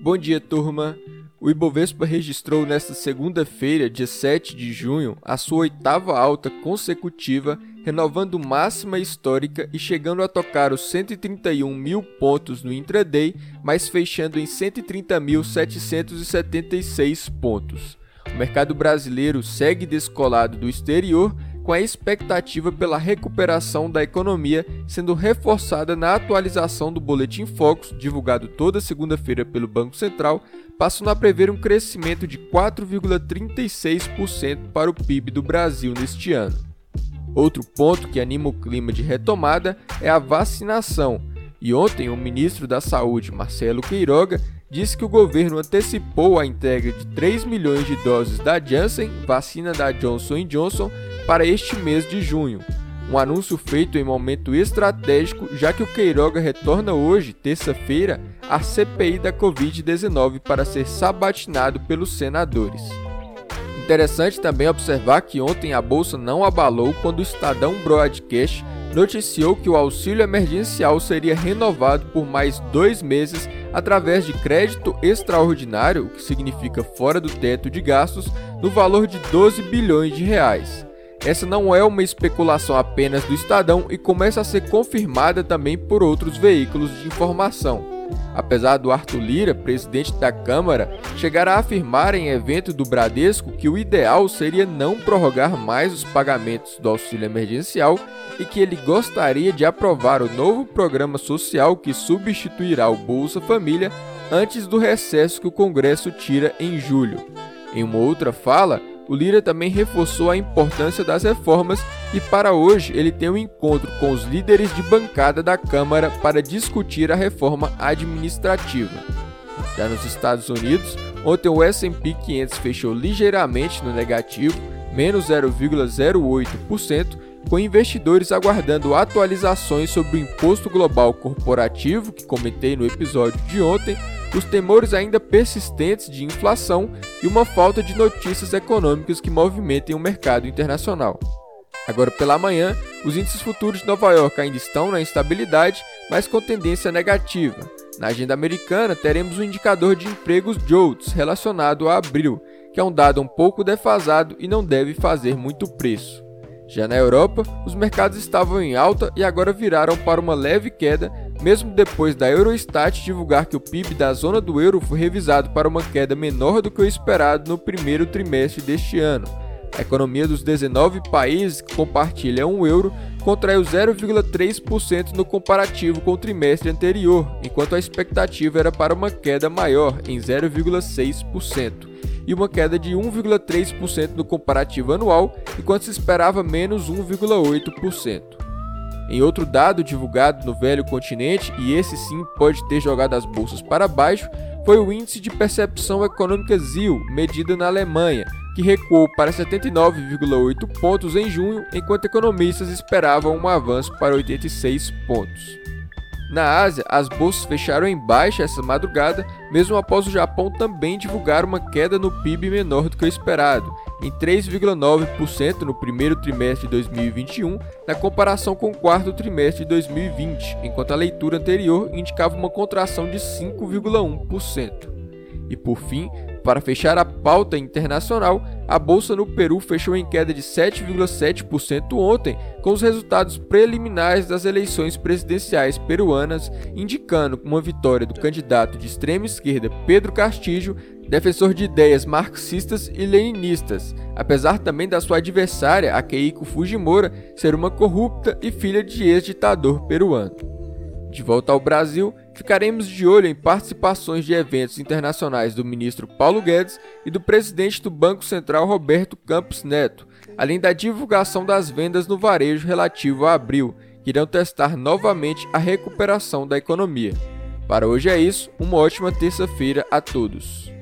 Bom dia, turma. O Ibovespa registrou nesta segunda-feira, dia 7 de junho, a sua oitava alta consecutiva, renovando máxima histórica e chegando a tocar os 131 mil pontos no intraday, mas fechando em 130.776 pontos. O mercado brasileiro segue descolado do exterior com a expectativa pela recuperação da economia sendo reforçada na atualização do Boletim Focus, divulgado toda segunda-feira pelo Banco Central, passando a prever um crescimento de 4,36% para o PIB do Brasil neste ano. Outro ponto que anima o clima de retomada é a vacinação, e ontem o ministro da Saúde, Marcelo Queiroga, disse que o governo antecipou a entrega de 3 milhões de doses da Janssen, vacina da Johnson Johnson, para este mês de junho. Um anúncio feito em momento estratégico, já que o Queiroga retorna hoje, terça-feira, à CPI da Covid-19 para ser sabatinado pelos senadores. Interessante também observar que ontem a bolsa não abalou quando o Estadão Broadcast noticiou que o auxílio emergencial seria renovado por mais dois meses através de crédito extraordinário, o que significa fora do teto de gastos, no valor de 12 bilhões de reais. Essa não é uma especulação apenas do Estadão e começa a ser confirmada também por outros veículos de informação. Apesar do Arthur Lira, presidente da Câmara, chegar a afirmar em evento do Bradesco que o ideal seria não prorrogar mais os pagamentos do auxílio emergencial e que ele gostaria de aprovar o novo programa social que substituirá o Bolsa Família antes do recesso que o Congresso tira em julho. Em uma outra fala, o Lira também reforçou a importância das reformas e para hoje ele tem um encontro com os líderes de bancada da Câmara para discutir a reforma administrativa. Já nos Estados Unidos, ontem o S&P 500 fechou ligeiramente no negativo, menos 0,08%, com investidores aguardando atualizações sobre o imposto global corporativo que comentei no episódio de ontem os temores ainda persistentes de inflação e uma falta de notícias econômicas que movimentem o mercado internacional. Agora pela manhã, os índices futuros de Nova York ainda estão na instabilidade, mas com tendência negativa. Na agenda americana, teremos o indicador de empregos JOLTS relacionado a abril, que é um dado um pouco defasado e não deve fazer muito preço. Já na Europa, os mercados estavam em alta e agora viraram para uma leve queda, mesmo depois da Eurostat divulgar que o PIB da zona do euro foi revisado para uma queda menor do que o esperado no primeiro trimestre deste ano. A economia dos 19 países que compartilham o euro contraiu 0,3% no comparativo com o trimestre anterior, enquanto a expectativa era para uma queda maior, em 0,6% e uma queda de 1,3% no comparativo anual, enquanto se esperava menos 1,8%. Em outro dado divulgado no velho continente, e esse sim pode ter jogado as bolsas para baixo, foi o índice de percepção econômica ZIL, medida na Alemanha, que recuou para 79,8 pontos em junho, enquanto economistas esperavam um avanço para 86 pontos. Na Ásia, as bolsas fecharam em baixa essa madrugada, mesmo após o Japão também divulgar uma queda no PIB menor do que o esperado, em 3,9% no primeiro trimestre de 2021, na comparação com o quarto trimestre de 2020, enquanto a leitura anterior indicava uma contração de 5,1%. E por fim, para fechar a pauta internacional, a bolsa no Peru fechou em queda de 7,7% ontem, com os resultados preliminares das eleições presidenciais peruanas, indicando uma vitória do candidato de extrema esquerda Pedro Castillo, defensor de ideias marxistas e leninistas, apesar também da sua adversária, a Keiko Fujimora, ser uma corrupta e filha de ex-ditador peruano. De volta ao Brasil, ficaremos de olho em participações de eventos internacionais do ministro Paulo Guedes e do presidente do Banco Central Roberto Campos Neto, além da divulgação das vendas no varejo relativo a abril, que irão testar novamente a recuperação da economia. Para hoje é isso, uma ótima terça-feira a todos.